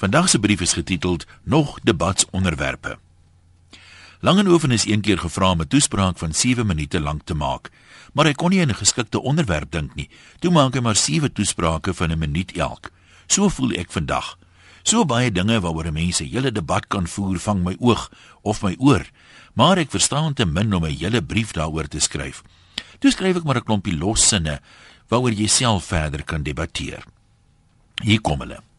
Vandag se brief is getiteld Nog debatsonderwerpe. Langehoven is een keer gevra om 'n toespraak van 7 minute lank te maak, maar hy kon nie aan 'n geskikte onderwerp dink nie. Toe maak hy maar 7 toesprake van 'n minuut elk. So voel ek vandag. So baie dinge waaroor mense hele debat kan voer vang my oog of my oor, maar ek verstaan te min om 'n hele brief daaroor te skryf. Toe skryf ek maar 'n klompie lossinne waaroor jy self verder kan debatteer. Hier kom hulle.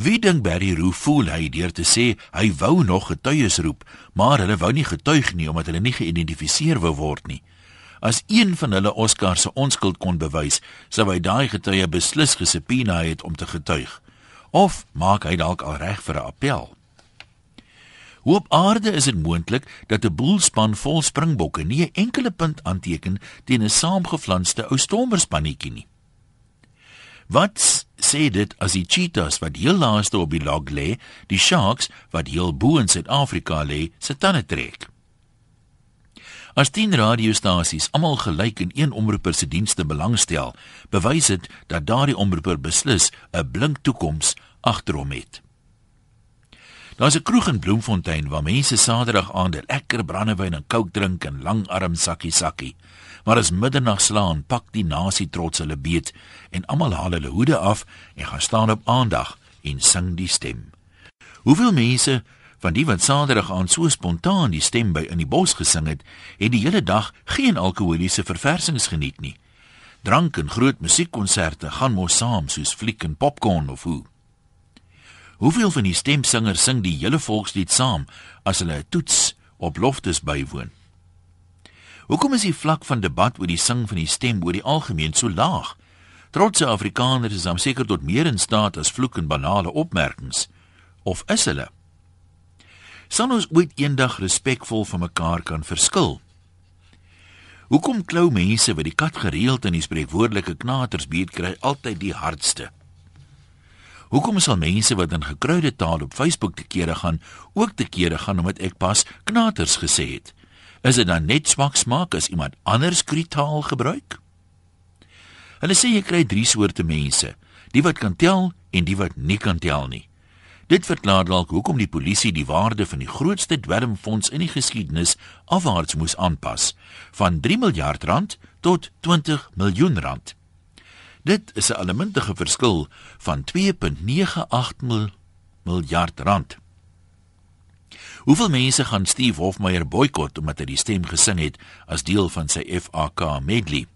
Wie dink Barry Roo voel hy deur te sê hy wou nog getuies roep, maar hulle wou nie getuig nie omdat hulle nie geïdentifiseer wou word nie. As een van hulle Oscar se onskuld kon bewys, sou hy daai getuie beslis gesepina het om te getuig. Of maak hy dalk al reg vir 'n appel? Hoe op aarde is dit moontlik dat 'n boelspan vol springbokke nie 'n enkele punt aanteken teen 'n saamgeflanste ou stommerspannetjie nie? Wat sê dit as die cheetahs wat heel laaste op die log lê, die sharks wat heel bo in Suid-Afrika lê, se tande trek? As 10 radiostasies almal gelyk in een omroeper se dienste belangstel, bewys dit dat daardie omroeper beslis 'n blink toekoms agter hom het. Daar's 'n kroeg in Bloemfontein waar mense Saterdag aande lekker brandewyn en kook drink en langarm sakkie sakkie. Maar as middernag slaan, pak die nasie trots hulle beet en almal haal hulle hoede af en gaan staan op aandag en sing die stem. Hoeveel mense van die wat Saterdag aan so spontaan die stem by in die bos gesing het, het die hele dag geen alkoholiese verversings geniet nie. Drank en groot musiekkonserte gaan mos saam soos fliek en popcorn of hoe. Hoeveel van die stemsingers sing die hele volkslied saam as hulle 'n toets op loftes bywoon? Hoekom is die vlak van debat oor die sing van die stem oor die algemeen so laag? Trotse Afrikaners is seker tot meer in staat as vloek en banale opmerkings. Of is hulle? Sal ons ooit eendag respekvol van mekaar kan verskil? Hoekom klou mense wat die kat gereeld in die spreekwoordelike knaters beet kry altyd die hardste? Hoekom sal mense wat in gekruide taal op Facebook te kere gaan, ook te kere gaan omdat ek pas knaters gesê het? Is dit dan net swak smaak as iemand anders kritaal gebruik? Hulle sê jy kry drie soorte mense: die wat kan tel en die wat nie kan tel nie. Dit verklaar dalk hoekom die polisie die waarde van die grootste dwelmfonds in die geskiedenis afwaarts moes aanpas van 3 miljard rand tot 20 miljoen rand. Dit is 'n allemintige verskil van 2.98 miljard rand. Hoeveel mense gaan Steve Hofmeyer boikot omdat hy die stem gesing het as deel van sy FAK medley?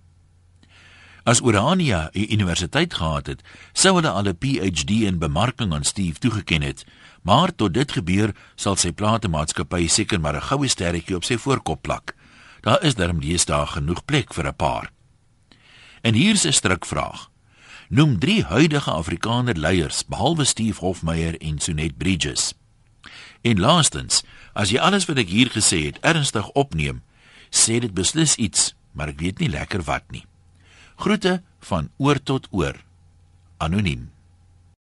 As Urania 'n universiteit gehad het, sou hulle al 'n PhD in bemarking aan Steve toegeken het, maar tot dit gebeur, sal sy platemaatskappy seker maar 'n goue sterretjie op sy voorkop plak. Daar is darm deesdae genoeg plek vir 'n paar. En hier's 'n strikvraag. Noem drie huidige Afrikaner leiers behalwe Steve Hofmeyer en Sonet Bridges. En laastens, as jy alles wat ek hier gesê het ernstig opneem, sê dit beslis iets, maar ek weet nie lekker wat nie. Groete van oor tot oor. Anoniem.